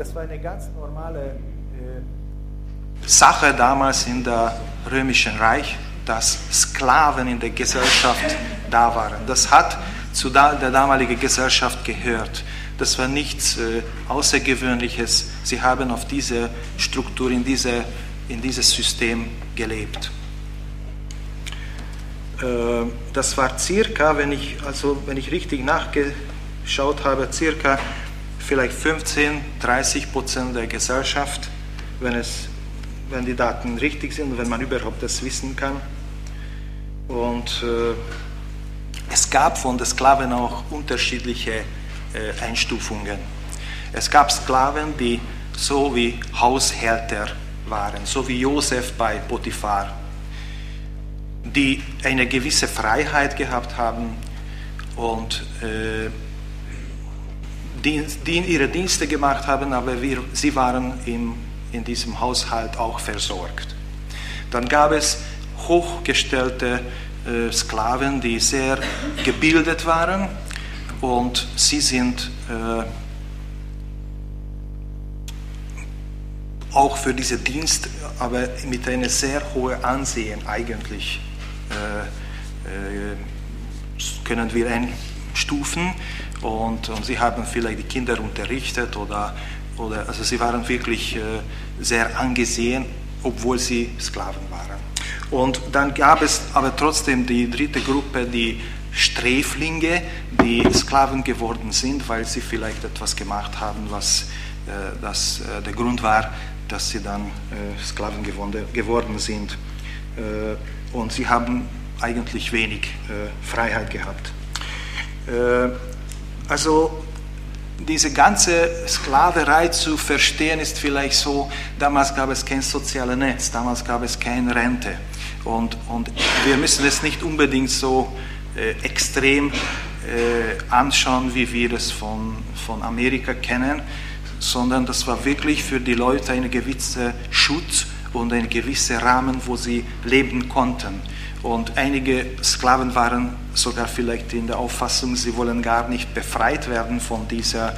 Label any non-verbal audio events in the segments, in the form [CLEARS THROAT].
Das war eine ganz normale äh, Sache damals in der römischen Reich, dass Sklaven in der Gesellschaft da waren. Das hat zu der damaligen Gesellschaft gehört. Das war nichts äh, Außergewöhnliches. Sie haben auf diese Struktur, in, diese, in dieses System gelebt. Äh, das war circa, wenn ich, also wenn ich richtig nachgeschaut habe, circa vielleicht 15, 30 Prozent der Gesellschaft, wenn, es, wenn die Daten richtig sind, wenn man überhaupt das wissen kann. Und äh, es gab von den Sklaven auch unterschiedliche äh, Einstufungen. Es gab Sklaven, die so wie Haushälter waren, so wie Josef bei Potiphar die eine gewisse Freiheit gehabt haben und äh, die, ihre Dienste gemacht haben, aber wir, sie waren im, in diesem Haushalt auch versorgt. Dann gab es hochgestellte äh, Sklaven, die sehr gebildet waren und sie sind äh, auch für diesen Dienst, aber mit einem sehr hohen Ansehen eigentlich äh, äh, können wir einstufen und, und sie haben vielleicht die Kinder unterrichtet oder, oder also sie waren wirklich äh, sehr angesehen, obwohl sie Sklaven waren. Und dann gab es aber trotzdem die dritte Gruppe, die Sträflinge, die Sklaven geworden sind, weil sie vielleicht etwas gemacht haben, was äh, das, äh, der Grund war, dass sie dann äh, Sklaven geworden sind und sie haben eigentlich wenig äh, Freiheit gehabt. Also diese ganze Sklaverei zu verstehen ist vielleicht so, damals gab es kein soziales Netz, damals gab es keine Rente. Und, und wir müssen es nicht unbedingt so äh, extrem äh, anschauen, wie wir es von, von Amerika kennen, sondern das war wirklich für die Leute ein gewisser Schutz und ein gewisser Rahmen, wo sie leben konnten. Und einige Sklaven waren sogar vielleicht in der Auffassung, sie wollen gar nicht befreit werden von diesem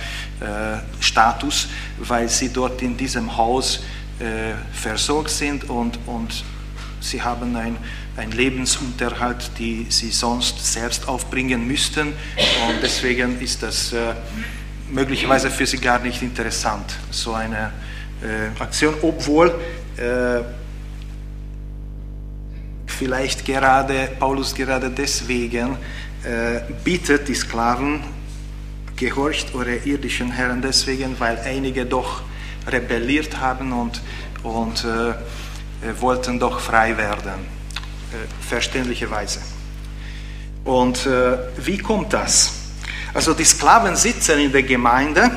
äh, Status, weil sie dort in diesem Haus äh, versorgt sind und, und sie haben ein, ein Lebensunterhalt, die sie sonst selbst aufbringen müssten. Und deswegen ist das äh, möglicherweise für sie gar nicht interessant, so eine äh, Aktion, obwohl äh, vielleicht gerade Paulus gerade deswegen äh, bittet die Sklaven, gehorcht eure irdischen Herren deswegen, weil einige doch rebelliert haben und, und äh, äh wollten doch frei werden, äh, verständlicherweise. Und äh, wie kommt das? Also die Sklaven sitzen in der Gemeinde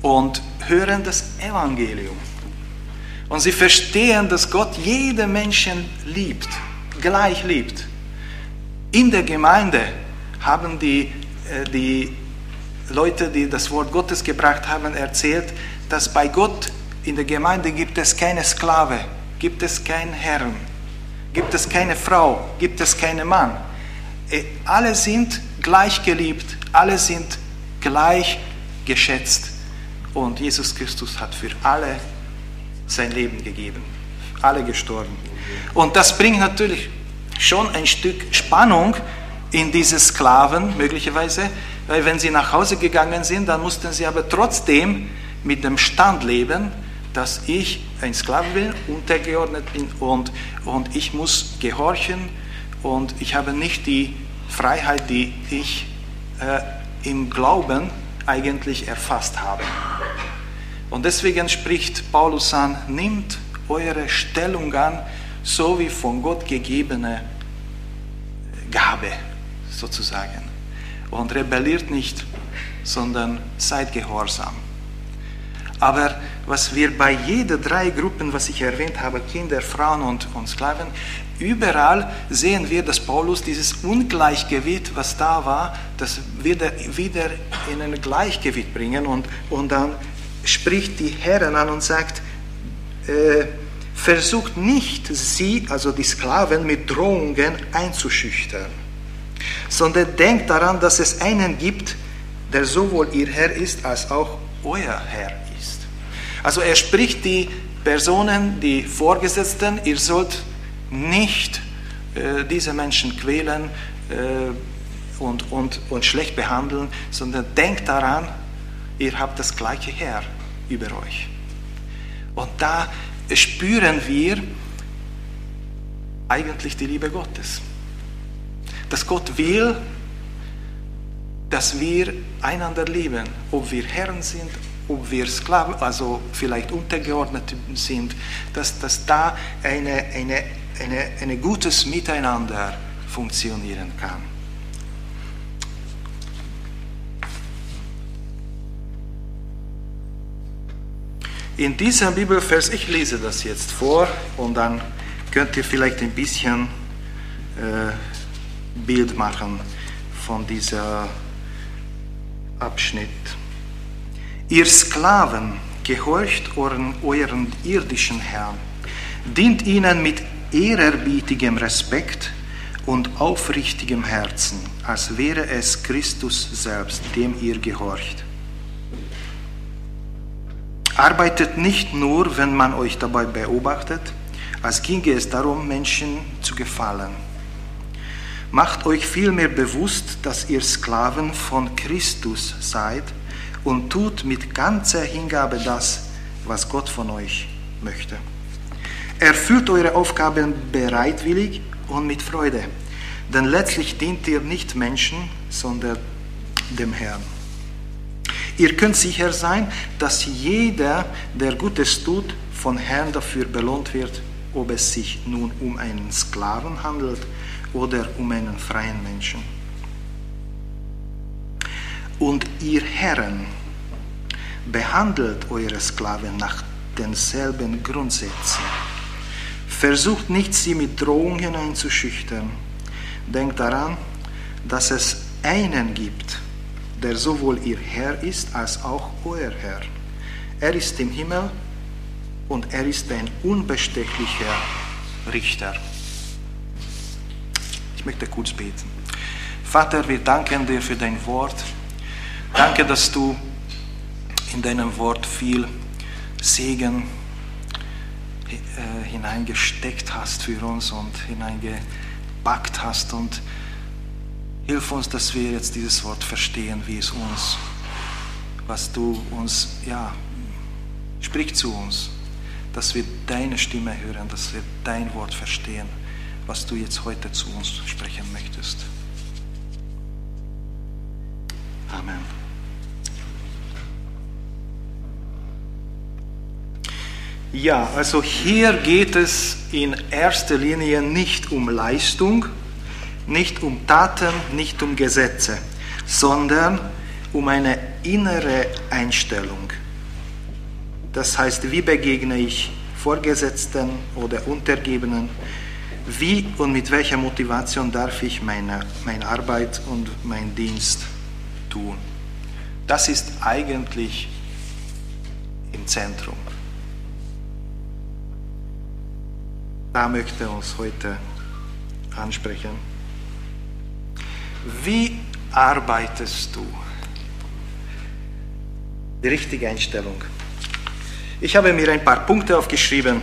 und hören das Evangelium. Und sie verstehen, dass Gott jeden Menschen liebt, gleich liebt. In der Gemeinde haben die, äh, die Leute, die das Wort Gottes gebracht haben, erzählt, dass bei Gott in der Gemeinde gibt es keine Sklave, gibt es keinen Herrn, gibt es keine Frau, gibt es keinen Mann. Äh, alle sind gleich geliebt, alle sind gleich geschätzt. Und Jesus Christus hat für alle sein Leben gegeben. Alle gestorben. Und das bringt natürlich schon ein Stück Spannung in diese Sklaven möglicherweise, weil wenn sie nach Hause gegangen sind, dann mussten sie aber trotzdem mit dem Stand leben, dass ich ein Sklave bin, untergeordnet bin und, und ich muss gehorchen und ich habe nicht die Freiheit, die ich äh, im Glauben eigentlich erfasst habe. Und deswegen spricht Paulus an, nimmt eure Stellung an, so wie von Gott gegebene Gabe sozusagen. Und rebelliert nicht, sondern seid gehorsam. Aber was wir bei jeder drei Gruppen, was ich erwähnt habe, Kinder, Frauen und, und Sklaven, überall sehen wir, dass Paulus dieses Ungleichgewicht, was da war, das wieder, wieder in ein Gleichgewicht bringen und, und dann spricht die Herren an und sagt, äh, versucht nicht sie, also die Sklaven, mit Drohungen einzuschüchtern, sondern denkt daran, dass es einen gibt, der sowohl ihr Herr ist als auch euer Herr ist. Also er spricht die Personen, die Vorgesetzten, ihr sollt nicht äh, diese Menschen quälen äh, und, und, und schlecht behandeln, sondern denkt daran, ihr habt das gleiche Herr über euch. Und da spüren wir eigentlich die Liebe Gottes. Dass Gott will, dass wir einander lieben, ob wir Herren sind, ob wir Sklaven, also vielleicht untergeordnet sind, dass, dass da eine, eine, eine, eine gutes Miteinander funktionieren kann. In diesem Bibelvers, ich lese das jetzt vor und dann könnt ihr vielleicht ein bisschen äh, Bild machen von dieser Abschnitt. Ihr Sklaven, gehorcht euren, euren irdischen Herrn, dient ihnen mit ehrerbietigem Respekt und aufrichtigem Herzen, als wäre es Christus selbst, dem ihr gehorcht. Arbeitet nicht nur, wenn man euch dabei beobachtet, als ginge es darum, Menschen zu gefallen. Macht euch vielmehr bewusst, dass ihr Sklaven von Christus seid und tut mit ganzer Hingabe das, was Gott von euch möchte. Erfüllt eure Aufgaben bereitwillig und mit Freude, denn letztlich dient ihr nicht Menschen, sondern dem Herrn. Ihr könnt sicher sein, dass jeder, der Gutes tut, von Herrn dafür belohnt wird, ob es sich nun um einen Sklaven handelt oder um einen freien Menschen. Und ihr Herren, behandelt eure Sklaven nach denselben Grundsätzen. Versucht nicht, sie mit Drohungen einzuschüchtern. Denkt daran, dass es einen gibt, der sowohl ihr Herr ist als auch euer Herr. Er ist im Himmel und er ist ein unbestechlicher Richter. Ich möchte kurz beten. Vater, wir danken dir für dein Wort. Danke, dass du in deinem Wort viel Segen äh, hineingesteckt hast für uns und hineingepackt hast und Hilf uns, dass wir jetzt dieses Wort verstehen, wie es uns, was du uns, ja, sprich zu uns, dass wir deine Stimme hören, dass wir dein Wort verstehen, was du jetzt heute zu uns sprechen möchtest. Amen. Ja, also hier geht es in erster Linie nicht um Leistung, nicht um Taten, nicht um Gesetze, sondern um eine innere Einstellung. Das heißt, wie begegne ich Vorgesetzten oder Untergebenen? Wie und mit welcher Motivation darf ich meine, meine Arbeit und meinen Dienst tun? Das ist eigentlich im Zentrum. Da möchte uns heute ansprechen. Wie arbeitest du? Die richtige Einstellung. Ich habe mir ein paar Punkte aufgeschrieben.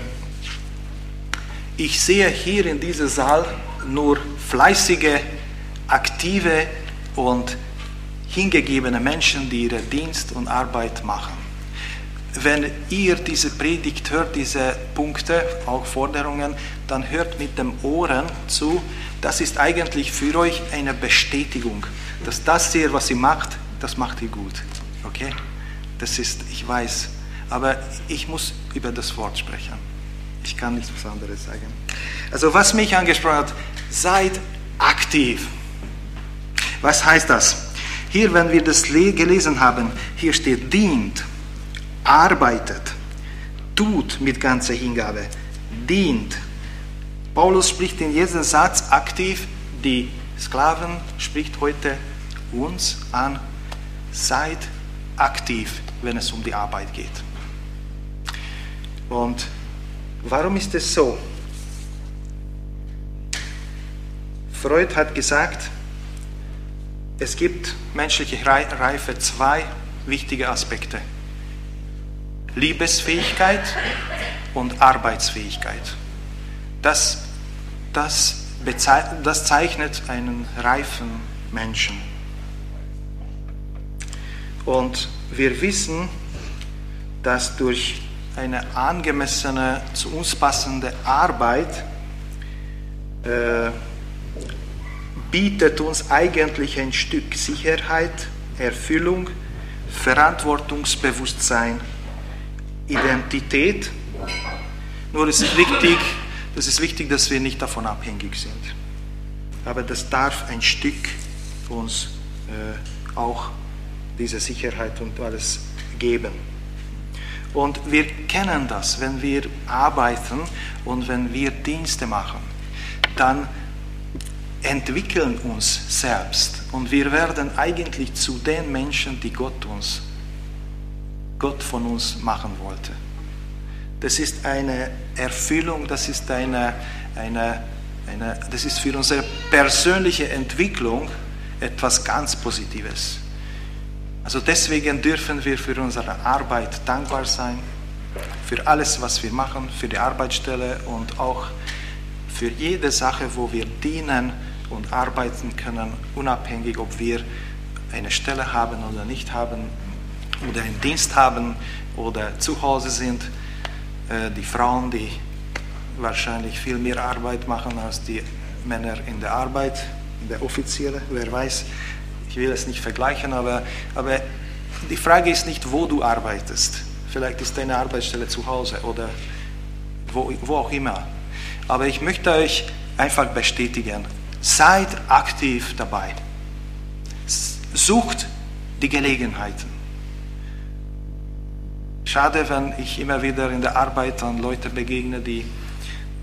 Ich sehe hier in diesem Saal nur fleißige, aktive und hingegebene Menschen, die ihre Dienst und Arbeit machen. Wenn ihr diese Predigt hört, diese Punkte, auch Forderungen, dann hört mit dem Ohren zu das ist eigentlich für euch eine Bestätigung, dass das hier, was ihr macht, das macht ihr gut. Okay? Das ist, ich weiß, aber ich muss über das Wort sprechen. Ich kann nichts anderes sagen. Also was mich angesprochen hat, seid aktiv. Was heißt das? Hier, wenn wir das gelesen haben, hier steht dient, arbeitet, tut mit ganzer Hingabe, dient, Paulus spricht in jedem Satz aktiv die Sklaven, spricht heute uns an, seid aktiv, wenn es um die Arbeit geht. Und warum ist es so? Freud hat gesagt, es gibt menschliche Reife zwei wichtige Aspekte. Liebesfähigkeit und Arbeitsfähigkeit. Das, das, das zeichnet einen reifen Menschen. Und wir wissen, dass durch eine angemessene, zu uns passende Arbeit äh, bietet uns eigentlich ein Stück Sicherheit, Erfüllung, Verantwortungsbewusstsein, Identität. Nur es ist wichtig, das ist wichtig, dass wir nicht davon abhängig sind. Aber das darf ein Stück uns äh, auch diese Sicherheit und alles geben. Und wir kennen das, wenn wir arbeiten und wenn wir Dienste machen, dann entwickeln uns selbst und wir werden eigentlich zu den Menschen, die Gott uns, Gott von uns machen wollte. Das ist eine Erfüllung, das ist eine, eine, eine das ist für unsere persönliche Entwicklung etwas ganz Positives. Also deswegen dürfen wir für unsere Arbeit dankbar sein, für alles, was wir machen, für die Arbeitsstelle und auch für jede Sache, wo wir dienen und arbeiten können, unabhängig, ob wir eine Stelle haben oder nicht haben, oder einen Dienst haben oder zu Hause sind. Äh, die Frauen, die wahrscheinlich viel mehr Arbeit machen als die Männer in der Arbeit, in der offizielle, wer weiß ich will es nicht vergleichen, aber, aber die Frage ist nicht, wo du arbeitest. Vielleicht ist deine Arbeitsstelle zu Hause oder wo, wo auch immer. Aber ich möchte euch einfach bestätigen, seid aktiv dabei. Sucht die Gelegenheiten. Schade, wenn ich immer wieder in der Arbeit an Leute begegne, die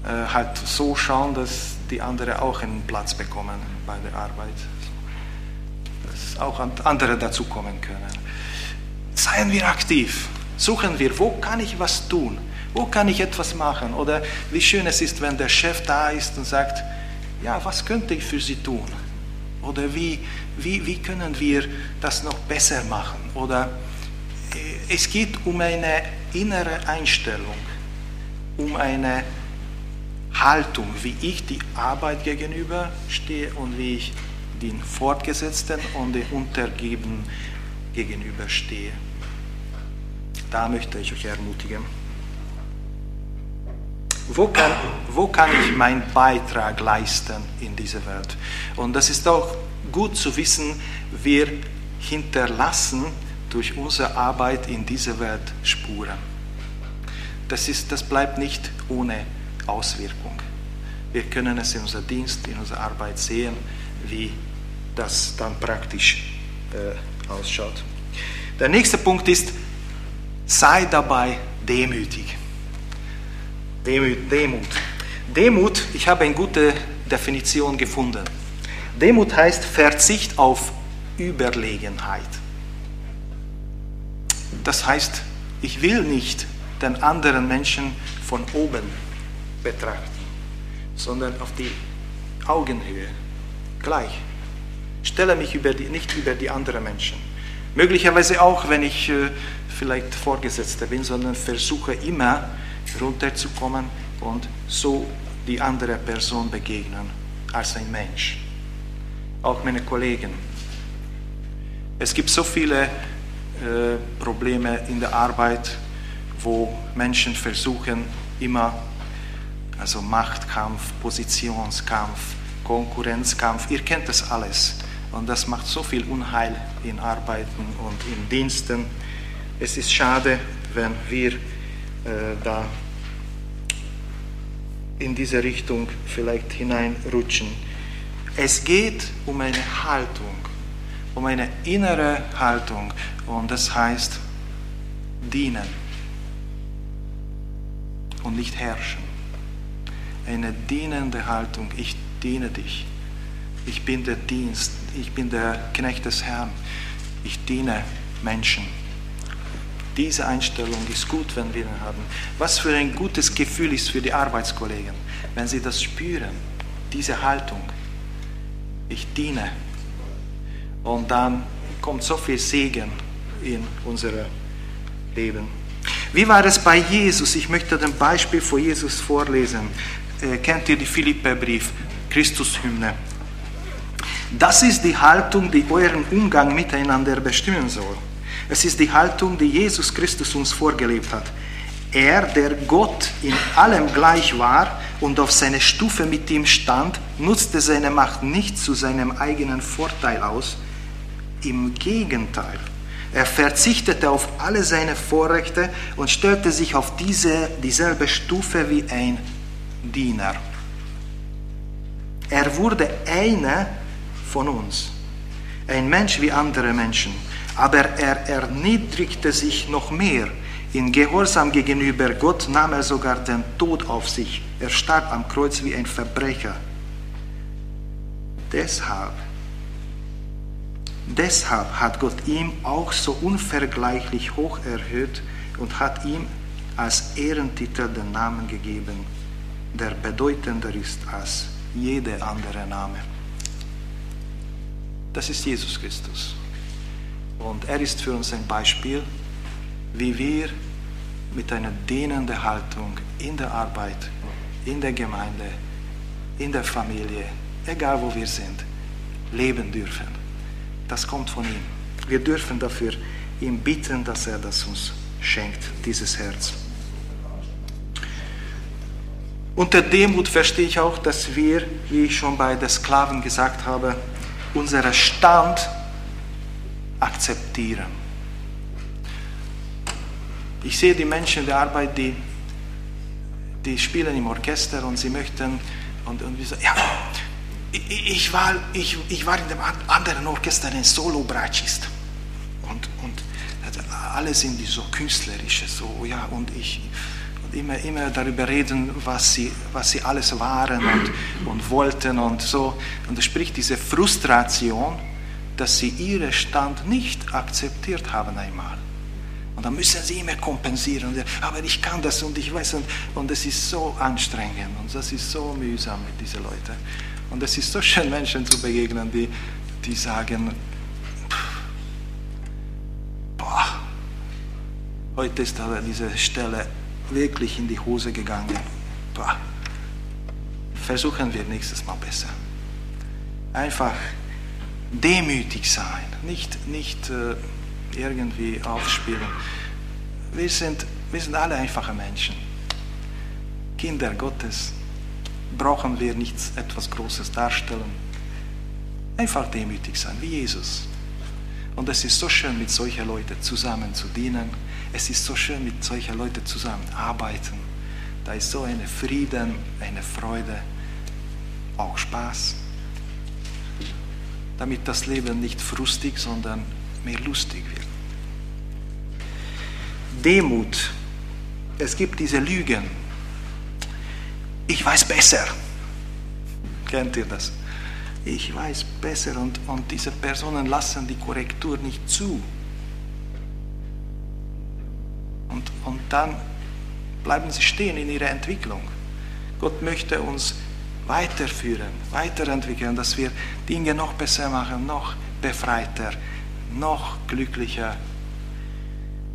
äh, halt so schauen, dass die anderen auch einen Platz bekommen bei der Arbeit auch andere dazukommen können. Seien wir aktiv. Suchen wir, wo kann ich was tun? Wo kann ich etwas machen? Oder wie schön es ist, wenn der Chef da ist und sagt, ja, was könnte ich für Sie tun? Oder wie, wie, wie können wir das noch besser machen? Oder es geht um eine innere Einstellung, um eine Haltung, wie ich die Arbeit gegenüber stehe und wie ich den Fortgesetzten und den Untergebenen gegenüberstehe. Da möchte ich euch ermutigen. Wo kann, wo kann ich meinen Beitrag leisten in dieser Welt? Und das ist auch gut zu wissen, wir hinterlassen durch unsere Arbeit in dieser Welt Spuren. Das, ist, das bleibt nicht ohne Auswirkung. Wir können es in unserem Dienst, in unserer Arbeit sehen, wie das dann praktisch äh, ausschaut. Der nächste Punkt ist, sei dabei demütig. Demut, Demut. Demut, ich habe eine gute Definition gefunden. Demut heißt Verzicht auf Überlegenheit. Das heißt, ich will nicht den anderen Menschen von oben betrachten, sondern auf die Augenhöhe, gleich stelle mich über die, nicht über die anderen Menschen. Möglicherweise auch, wenn ich äh, vielleicht Vorgesetzter bin, sondern versuche immer runterzukommen und so die andere Person begegnen als ein Mensch. Auch meine Kollegen. Es gibt so viele Probleme in der Arbeit, wo Menschen versuchen, immer, also Machtkampf, Positionskampf, Konkurrenzkampf, ihr kennt das alles. Und das macht so viel Unheil in Arbeiten und in Diensten. Es ist schade, wenn wir äh, da in diese Richtung vielleicht hineinrutschen. Es geht um eine Haltung, um eine innere Haltung und das heißt dienen und nicht herrschen. Eine dienende Haltung, ich diene dich. Ich bin der Dienst, ich bin der Knecht des Herrn. Ich diene Menschen. Diese Einstellung ist gut, wenn wir ihn haben. Was für ein gutes Gefühl ist für die Arbeitskollegen, wenn sie das spüren, diese Haltung. Ich diene. Und dann kommt so viel Segen in unser Leben. Wie war es bei Jesus? Ich möchte ein Beispiel von Jesus vorlesen. Äh, kennt ihr die Philipperbrief, Christushymne? Das ist die Haltung, die euren Umgang miteinander bestimmen soll. Es ist die Haltung, die Jesus Christus uns vorgelebt hat. Er, der Gott in allem gleich war und auf seine Stufe mit ihm stand, nutzte seine Macht nicht zu seinem eigenen Vorteil aus. Im Gegenteil, er verzichtete auf alle seine Vorrechte und stellte sich auf diese, dieselbe Stufe wie ein Diener. Er wurde einer von uns, ein Mensch wie andere Menschen, aber er erniedrigte sich noch mehr. In Gehorsam gegenüber Gott nahm er sogar den Tod auf sich. Er starb am Kreuz wie ein Verbrecher. Deshalb, deshalb hat Gott ihm auch so unvergleichlich hoch erhöht und hat ihm als Ehrentitel den Namen gegeben, der bedeutender ist als jeder andere Name. Das ist Jesus Christus. Und er ist für uns ein Beispiel, wie wir mit einer dienenden Haltung in der Arbeit, in der Gemeinde, in der Familie, egal wo wir sind, leben dürfen. Das kommt von ihm. Wir dürfen dafür ihm bitten, dass er das uns schenkt, dieses Herz. Unter Demut verstehe ich auch, dass wir, wie ich schon bei den Sklaven gesagt habe, unseren Stand akzeptieren. Ich sehe die Menschen in der Arbeit, die, die spielen im Orchester und sie möchten, und, und wir sagen, ja, ich, war, ich, ich war in dem anderen Orchester ein Solo-Bratschist. Und, und alle sind so künstlerische, so, ja, und ich, und immer, immer darüber reden, was sie, was sie alles waren und, und wollten und so. Und es spricht diese Frustration, dass sie ihren Stand nicht akzeptiert haben einmal. Und dann müssen sie immer kompensieren. Aber ich kann das und ich weiß, und, und es ist so anstrengend und das ist so mühsam mit diesen Leuten. Und es ist so schön, Menschen zu begegnen, die, die sagen, boah, heute ist aber diese Stelle wirklich in die Hose gegangen. Boah, versuchen wir nächstes Mal besser. Einfach demütig sein, nicht, nicht äh, irgendwie aufspielen. Wir sind, wir sind alle einfache Menschen. Kinder Gottes brauchen wir nicht etwas Großes darstellen. Einfach demütig sein, wie Jesus. Und es ist so schön, mit solchen Leuten zusammen zu dienen. Es ist so schön, mit solchen Leuten zusammen arbeiten. Da ist so eine Frieden, eine Freude, auch Spaß damit das Leben nicht frustig, sondern mehr lustig wird. Demut. Es gibt diese Lügen. Ich weiß besser. Kennt ihr das? Ich weiß besser und, und diese Personen lassen die Korrektur nicht zu. Und, und dann bleiben sie stehen in ihrer Entwicklung. Gott möchte uns weiterführen, weiterentwickeln, dass wir Dinge noch besser machen, noch befreiter, noch glücklicher.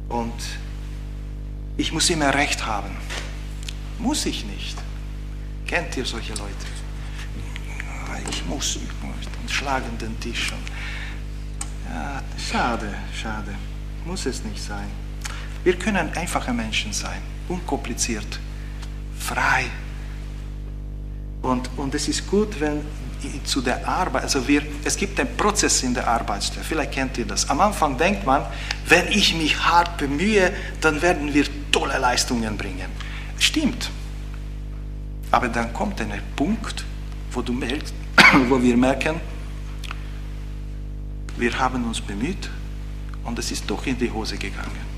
Und ich muss immer recht haben. Muss ich nicht. Kennt ihr solche Leute? Ich muss, ich muss. Und schlagen den Tisch. Und ja, schade, schade. Muss es nicht sein. Wir können einfache Menschen sein, unkompliziert, frei, und, und es ist gut, wenn zu der Arbeit, also wir, es gibt einen Prozess in der Arbeitsstelle, vielleicht kennt ihr das. Am Anfang denkt man, wenn ich mich hart bemühe, dann werden wir tolle Leistungen bringen. Stimmt. Aber dann kommt ein Punkt, wo, du merkst, [CLEARS THROAT] wo wir merken, wir haben uns bemüht und es ist doch in die Hose gegangen.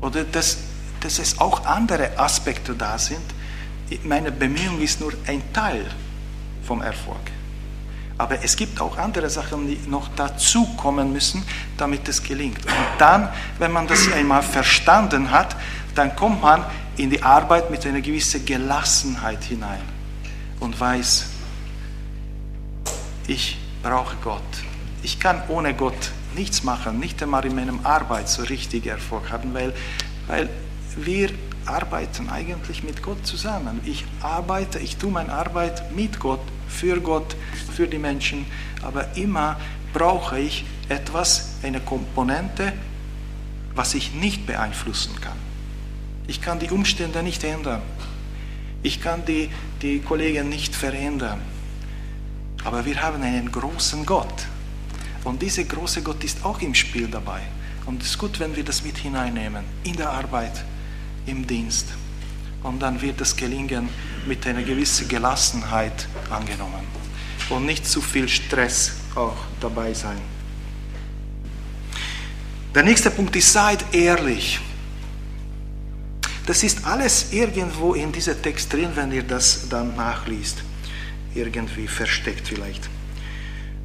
Oder dass, dass es auch andere Aspekte da sind, meine Bemühung ist nur ein Teil vom Erfolg. Aber es gibt auch andere Sachen, die noch dazu kommen müssen, damit es gelingt. Und dann, wenn man das einmal verstanden hat, dann kommt man in die Arbeit mit einer gewissen Gelassenheit hinein und weiß, ich brauche Gott. Ich kann ohne Gott nichts machen, nicht einmal in meiner Arbeit so richtig Erfolg haben, weil, weil wir arbeiten eigentlich mit Gott zusammen. Ich arbeite, ich tue meine Arbeit mit Gott, für Gott, für die Menschen, aber immer brauche ich etwas, eine Komponente, was ich nicht beeinflussen kann. Ich kann die Umstände nicht ändern. Ich kann die, die Kollegen nicht verändern. Aber wir haben einen großen Gott. Und dieser große Gott ist auch im Spiel dabei. Und es ist gut, wenn wir das mit hineinnehmen, in der Arbeit, im Dienst. Und dann wird es gelingen mit einer gewissen Gelassenheit angenommen. Und nicht zu viel Stress auch dabei sein. Der nächste Punkt ist, seid ehrlich. Das ist alles irgendwo in diesem Text drin, wenn ihr das dann nachliest. Irgendwie versteckt vielleicht.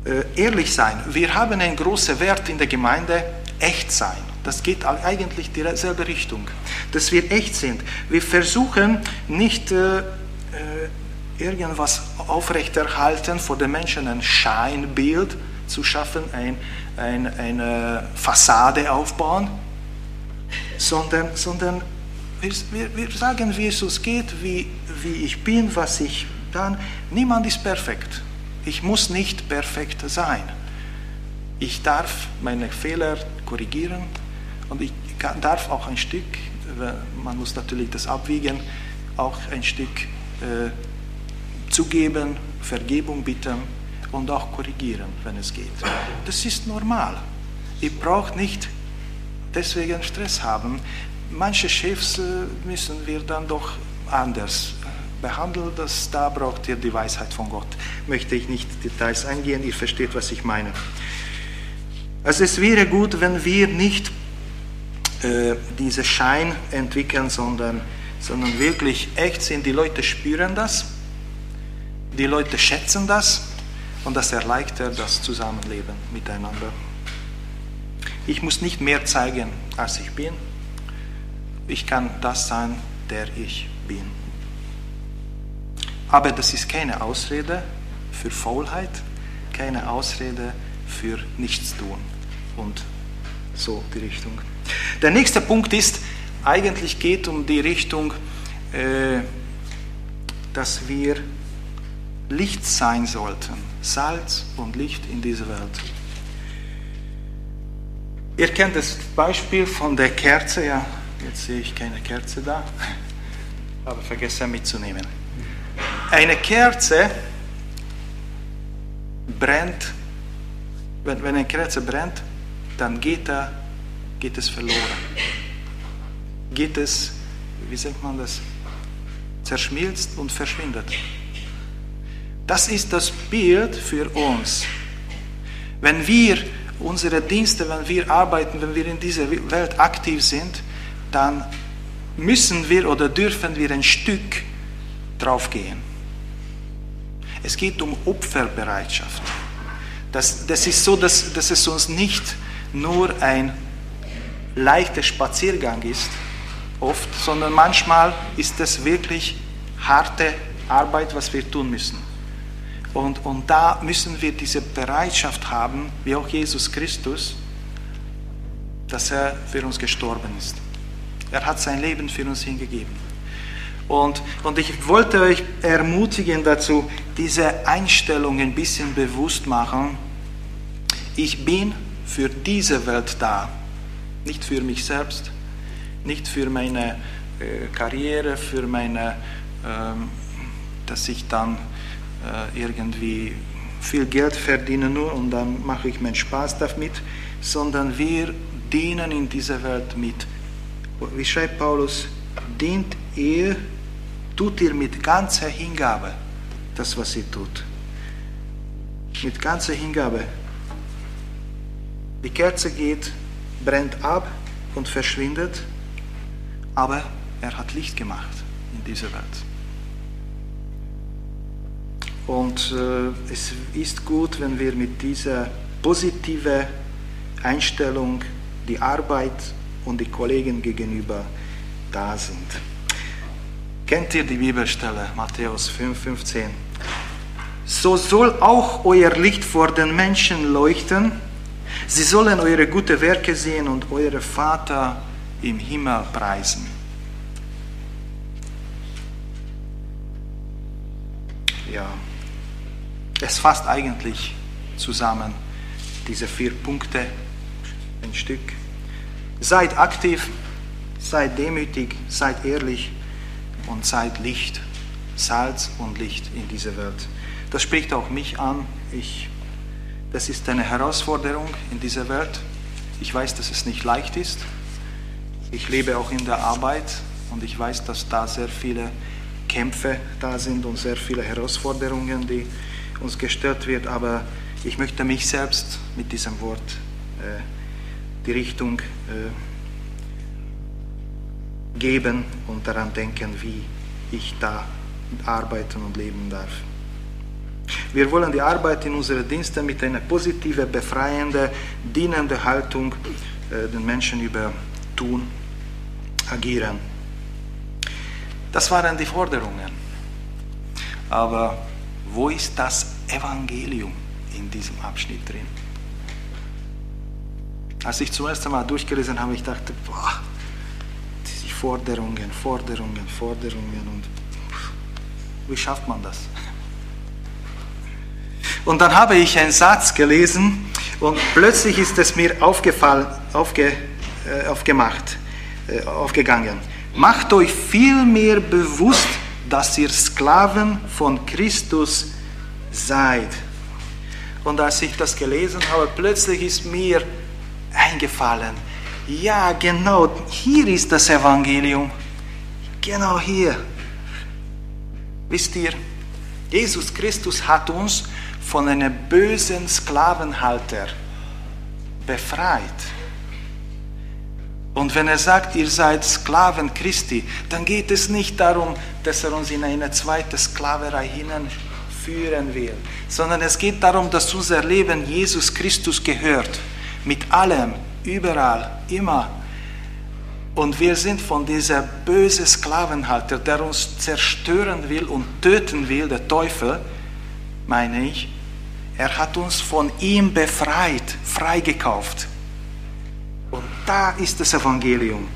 Äh, ehrlich sein. Wir haben einen großen Wert in der Gemeinde, echt sein. Das geht eigentlich in dieselbe Richtung. Dass wir echt sind. Wir versuchen nicht äh, äh, irgendwas aufrechterhalten, vor den Menschen ein Scheinbild zu schaffen, ein, ein, eine Fassade aufbauen, sondern, sondern wir, wir sagen, wie es geht, wie, wie ich bin, was ich dann. Niemand ist perfekt. Ich muss nicht perfekt sein. Ich darf meine Fehler korrigieren und ich darf auch ein Stück, man muss natürlich das abwiegen, auch ein Stück äh, zugeben, Vergebung bitten und auch korrigieren, wenn es geht. Das ist normal. Ihr braucht nicht deswegen Stress haben. Manche Chefs müssen wir dann doch anders behandeln. Das, da braucht ihr die Weisheit von Gott. Möchte ich nicht Details eingehen, ihr versteht, was ich meine. Also es wäre gut, wenn wir nicht äh, diesen Schein entwickeln, sondern, sondern wirklich echt sind. Die Leute spüren das, die Leute schätzen das und das erleichtert das Zusammenleben miteinander. Ich muss nicht mehr zeigen, als ich bin. Ich kann das sein, der ich bin. Aber das ist keine Ausrede für Faulheit, keine Ausrede für Nichtstun und so die Richtung. Der nächste Punkt ist, eigentlich geht um die Richtung, äh, dass wir Licht sein sollten, Salz und Licht in dieser Welt. Ihr kennt das Beispiel von der Kerze, ja, jetzt sehe ich keine Kerze da, [LAUGHS] aber vergesse mitzunehmen. Eine Kerze brennt, wenn, wenn eine Kerze brennt, dann geht, er, geht es verloren. Geht es, wie sagt man das, zerschmilzt und verschwindet. Das ist das Bild für uns. Wenn wir unsere Dienste, wenn wir arbeiten, wenn wir in dieser Welt aktiv sind, dann müssen wir oder dürfen wir ein Stück draufgehen. Es geht um Opferbereitschaft. Das, das ist so, dass, dass es uns nicht nur ein leichter Spaziergang ist, oft, sondern manchmal ist es wirklich harte Arbeit, was wir tun müssen. Und, und da müssen wir diese Bereitschaft haben, wie auch Jesus Christus, dass er für uns gestorben ist. Er hat sein Leben für uns hingegeben. Und, und ich wollte euch ermutigen dazu, diese Einstellung ein bisschen bewusst machen. Ich bin für diese Welt da, nicht für mich selbst, nicht für meine äh, Karriere, für meine, äh, dass ich dann äh, irgendwie viel Geld verdiene nur und dann mache ich meinen Spaß damit, sondern wir dienen in dieser Welt mit. Wie schreibt Paulus, dient ihr, tut ihr mit ganzer Hingabe das, was ihr tut. Mit ganzer Hingabe. Die Kerze geht, brennt ab und verschwindet, aber er hat Licht gemacht in dieser Welt. Und äh, es ist gut, wenn wir mit dieser positiven Einstellung die Arbeit und die Kollegen gegenüber da sind. Kennt ihr die Bibelstelle, Matthäus 5, 15? So soll auch euer Licht vor den Menschen leuchten, Sie sollen eure gute Werke sehen und eure Vater im Himmel preisen. Ja, es fasst eigentlich zusammen diese vier Punkte ein Stück. Seid aktiv, seid demütig, seid ehrlich und seid Licht, Salz und Licht in dieser Welt. Das spricht auch mich an. Ich, das ist eine Herausforderung in dieser Welt. Ich weiß, dass es nicht leicht ist. Ich lebe auch in der Arbeit und ich weiß, dass da sehr viele Kämpfe da sind und sehr viele Herausforderungen, die uns gestellt wird. Aber ich möchte mich selbst mit diesem Wort äh, die Richtung äh, geben und daran denken, wie ich da arbeiten und leben darf. Wir wollen die Arbeit in unseren Diensten mit einer positiven, befreienden, dienenden Haltung äh, den Menschen über tun, agieren. Das waren die Forderungen. Aber wo ist das Evangelium in diesem Abschnitt drin? Als ich zum ersten Mal durchgelesen habe, ich dachte, boah, diese Forderungen, Forderungen, Forderungen und wie schafft man das? Und dann habe ich einen Satz gelesen und plötzlich ist es mir aufgefallen, aufge, äh, aufgemacht, äh, aufgegangen. Macht euch vielmehr bewusst, dass ihr Sklaven von Christus seid. Und als ich das gelesen habe, plötzlich ist mir eingefallen, ja genau, hier ist das Evangelium. Genau hier. Wisst ihr, Jesus Christus hat uns von einem bösen Sklavenhalter befreit. Und wenn er sagt, ihr seid Sklaven Christi, dann geht es nicht darum, dass er uns in eine zweite Sklaverei hineinführen will, sondern es geht darum, dass unser Leben Jesus Christus gehört. Mit allem, überall, immer. Und wir sind von dieser bösen Sklavenhalter, der uns zerstören will und töten will, der Teufel, meine ich, er hat uns von ihm befreit, freigekauft. Und da ist das Evangelium.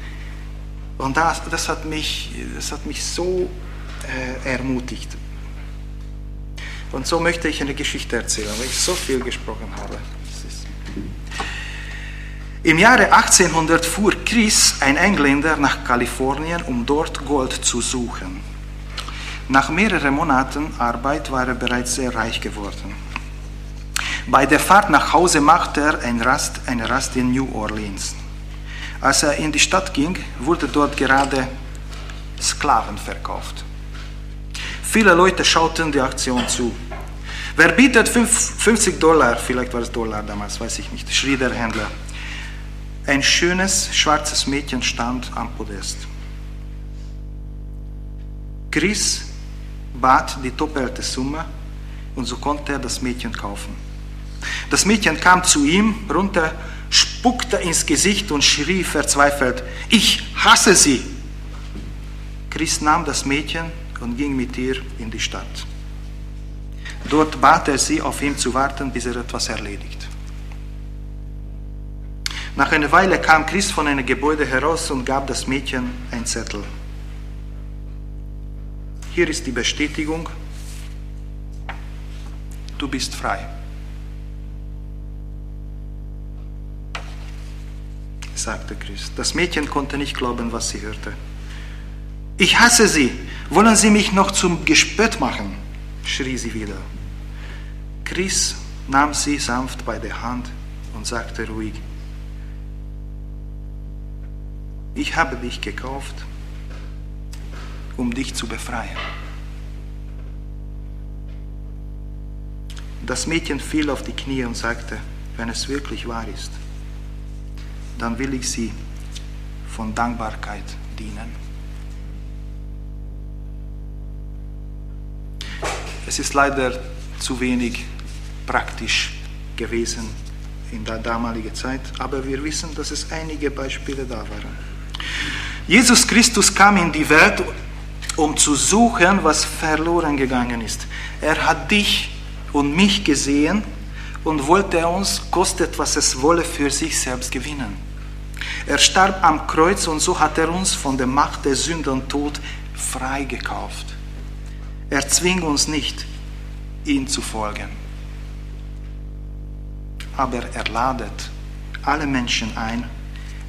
Und das, das, hat, mich, das hat mich so äh, ermutigt. Und so möchte ich eine Geschichte erzählen, weil ich so viel gesprochen habe. Im Jahre 1800 fuhr Chris, ein Engländer, nach Kalifornien, um dort Gold zu suchen. Nach mehreren Monaten Arbeit war er bereits sehr reich geworden. Bei der Fahrt nach Hause machte er eine Rast, eine Rast in New Orleans. Als er in die Stadt ging, wurde dort gerade Sklaven verkauft. Viele Leute schauten die Aktion zu. Wer bietet 50 Dollar, vielleicht war es Dollar damals, weiß ich nicht, schrie der Händler. Ein schönes schwarzes Mädchen stand am Podest. Chris bat die doppelte Summe und so konnte er das Mädchen kaufen. Das Mädchen kam zu ihm runter, spuckte ins Gesicht und schrie verzweifelt, ich hasse sie. Chris nahm das Mädchen und ging mit ihr in die Stadt. Dort bat er sie, auf ihn zu warten, bis er etwas erledigt. Nach einer Weile kam Chris von einem Gebäude heraus und gab das Mädchen ein Zettel. Hier ist die Bestätigung, du bist frei. sagte Chris. Das Mädchen konnte nicht glauben, was sie hörte. Ich hasse Sie. Wollen Sie mich noch zum Gespött machen? schrie sie wieder. Chris nahm sie sanft bei der Hand und sagte ruhig, ich habe dich gekauft, um dich zu befreien. Das Mädchen fiel auf die Knie und sagte, wenn es wirklich wahr ist, dann will ich sie von Dankbarkeit dienen. Es ist leider zu wenig praktisch gewesen in der damaligen Zeit, aber wir wissen, dass es einige Beispiele da waren. Jesus Christus kam in die Welt, um zu suchen, was verloren gegangen ist. Er hat dich und mich gesehen und wollte uns, kostet was es wolle, für sich selbst gewinnen. Er starb am Kreuz und so hat er uns von der Macht der Sünde und Tod freigekauft. Er zwingt uns nicht, ihm zu folgen. Aber er ladet alle Menschen ein,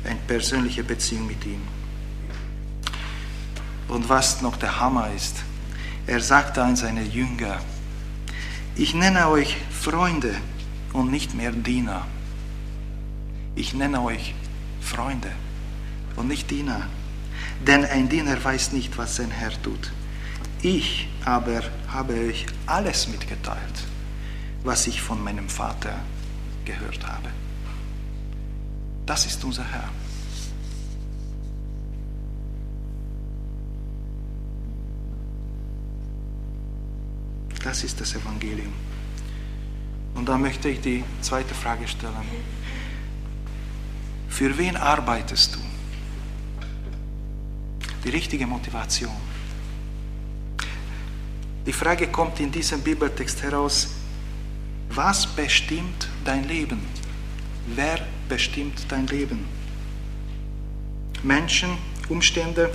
eine persönliche Beziehung mit ihm. Und was noch der Hammer ist, er sagte an seine Jünger, ich nenne euch Freunde und nicht mehr Diener. Ich nenne euch Freunde und nicht Diener. Denn ein Diener weiß nicht, was sein Herr tut. Ich aber habe euch alles mitgeteilt, was ich von meinem Vater gehört habe. Das ist unser Herr. Das ist das Evangelium. Und da möchte ich die zweite Frage stellen. Für wen arbeitest du? Die richtige Motivation. Die Frage kommt in diesem Bibeltext heraus, was bestimmt dein Leben? Wer bestimmt dein Leben? Menschen, Umstände,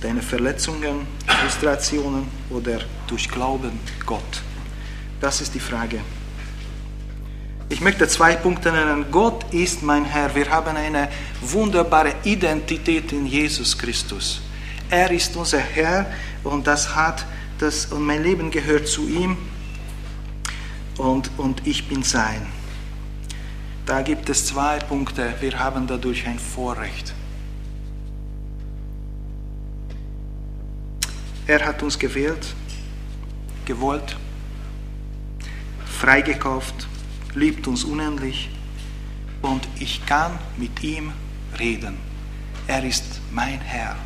deine Verletzungen, Frustrationen oder durch Glauben Gott? Das ist die Frage. Ich möchte zwei Punkte nennen. Gott ist mein Herr. Wir haben eine wunderbare Identität in Jesus Christus. Er ist unser Herr und das hat das und mein Leben gehört zu ihm und, und ich bin sein. Da gibt es zwei Punkte. Wir haben dadurch ein Vorrecht. Er hat uns gewählt, gewollt, freigekauft, liebt uns unendlich und ich kann mit ihm reden. Er ist mein Herr.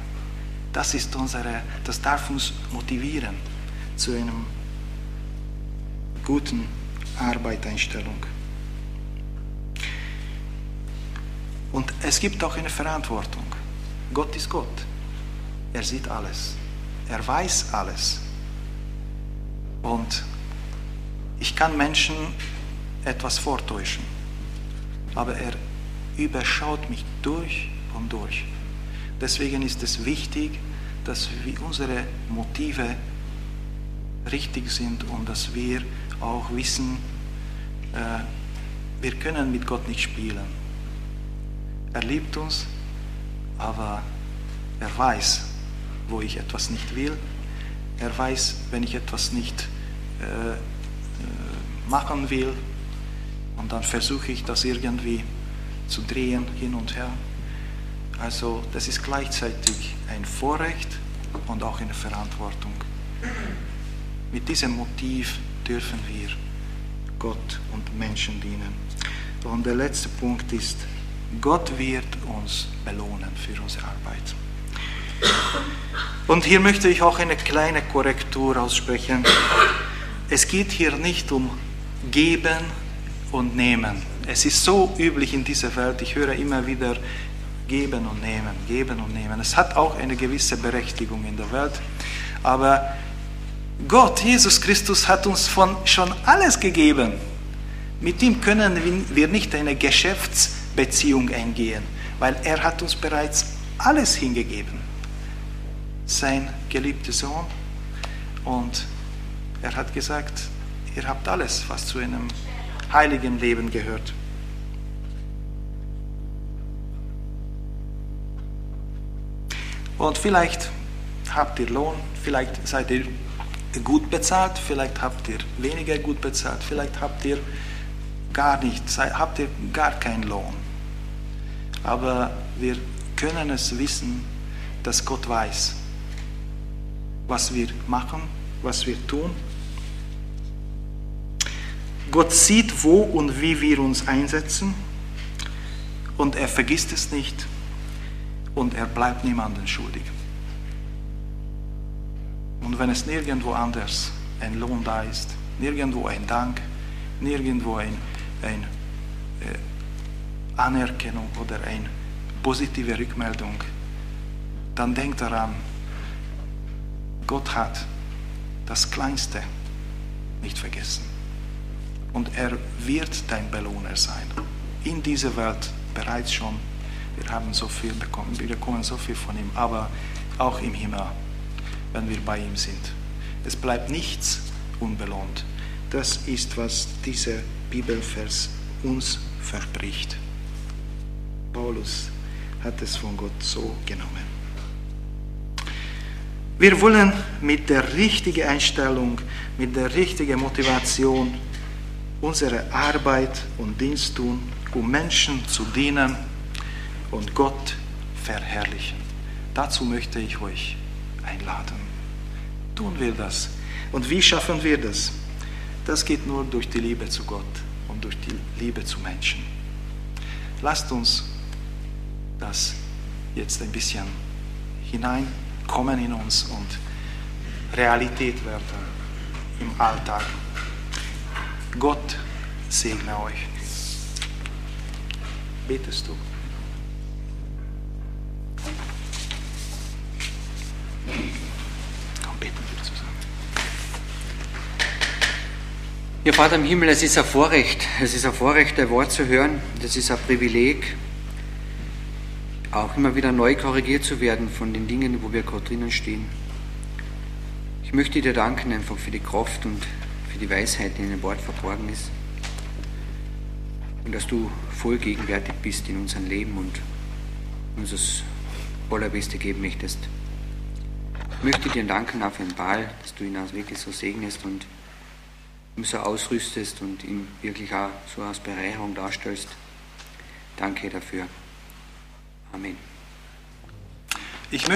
Das ist unsere, das darf uns motivieren zu einem guten Arbeitseinstellung. Und es gibt auch eine Verantwortung. Gott ist Gott. Er sieht alles. Er weiß alles. Und ich kann Menschen etwas vortäuschen, aber er überschaut mich durch und durch. Deswegen ist es wichtig, dass unsere Motive richtig sind und dass wir auch wissen, äh, wir können mit Gott nicht spielen. Er liebt uns, aber er weiß, wo ich etwas nicht will. Er weiß, wenn ich etwas nicht äh, äh, machen will. Und dann versuche ich das irgendwie zu drehen, hin und her. Also das ist gleichzeitig ein Vorrecht und auch eine Verantwortung. Mit diesem Motiv dürfen wir Gott und Menschen dienen. Und der letzte Punkt ist, Gott wird uns belohnen für unsere Arbeit. Und hier möchte ich auch eine kleine Korrektur aussprechen. Es geht hier nicht um geben und nehmen. Es ist so üblich in dieser Welt, ich höre immer wieder geben und nehmen, geben und nehmen. Es hat auch eine gewisse Berechtigung in der Welt, aber Gott, Jesus Christus, hat uns von schon alles gegeben. Mit ihm können wir nicht eine Geschäftsbeziehung eingehen, weil er hat uns bereits alles hingegeben. Sein geliebter Sohn und er hat gesagt, ihr habt alles, was zu einem heiligen Leben gehört. Und vielleicht habt ihr Lohn, vielleicht seid ihr gut bezahlt, vielleicht habt ihr weniger gut bezahlt, vielleicht habt ihr gar nicht, habt ihr gar keinen Lohn. Aber wir können es wissen, dass Gott weiß, was wir machen, was wir tun. Gott sieht, wo und wie wir uns einsetzen und er vergisst es nicht und er bleibt niemandem schuldig. Und wenn es nirgendwo anders ein Lohn da ist, nirgendwo ein Dank, nirgendwo ein, ein äh, Anerkennung oder eine positive Rückmeldung, dann denkt daran, Gott hat das Kleinste nicht vergessen. und er wird dein Belohner sein. In dieser Welt bereits schon. Wir haben so viel bekommen, wir bekommen so viel von ihm, aber auch im Himmel, wenn wir bei ihm sind. Es bleibt nichts unbelohnt. Das ist, was dieser Bibelvers uns verspricht. Paulus hat es von Gott so genommen. Wir wollen mit der richtigen Einstellung, mit der richtigen Motivation unsere Arbeit und Dienst tun, um Menschen zu dienen und Gott verherrlichen. Dazu möchte ich euch einladen. Tun wir das. Und wie schaffen wir das? Das geht nur durch die Liebe zu Gott und durch die Liebe zu Menschen. Lasst uns das jetzt ein bisschen hineinkommen in uns und Realität werden im Alltag. Gott segne euch. Betest du? Komm, beten wir zusammen. Ja, Vater im Himmel, es ist ein Vorrecht. Es ist ein Vorrecht, dein Wort zu hören. Das ist ein Privileg, auch immer wieder neu korrigiert zu werden von den Dingen, wo wir gerade drinnen stehen. Ich möchte dir danken einfach für die Kraft und für die Weisheit, die in dem Wort verborgen ist. Und dass du voll gegenwärtig bist in unserem Leben und uns das Allerbeste geben möchtest. Ich möchte dir danken auch für den Ball, dass du ihn auch wirklich so segnest und ihm so ausrüstest und ihm wirklich auch so als Bereicherung darstellst. Danke dafür. Amen. Ich möchte